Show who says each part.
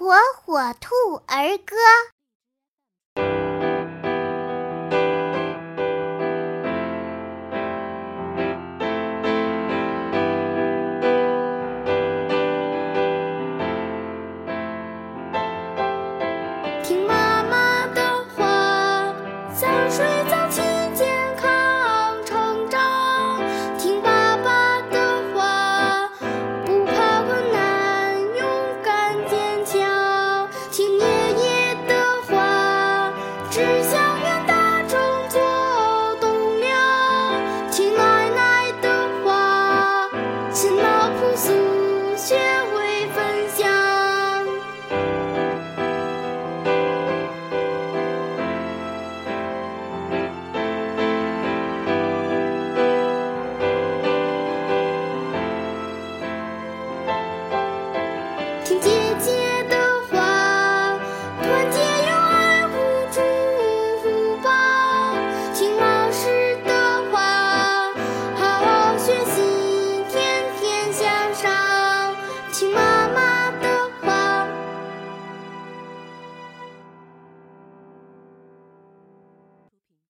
Speaker 1: 火火兔儿歌。tonight.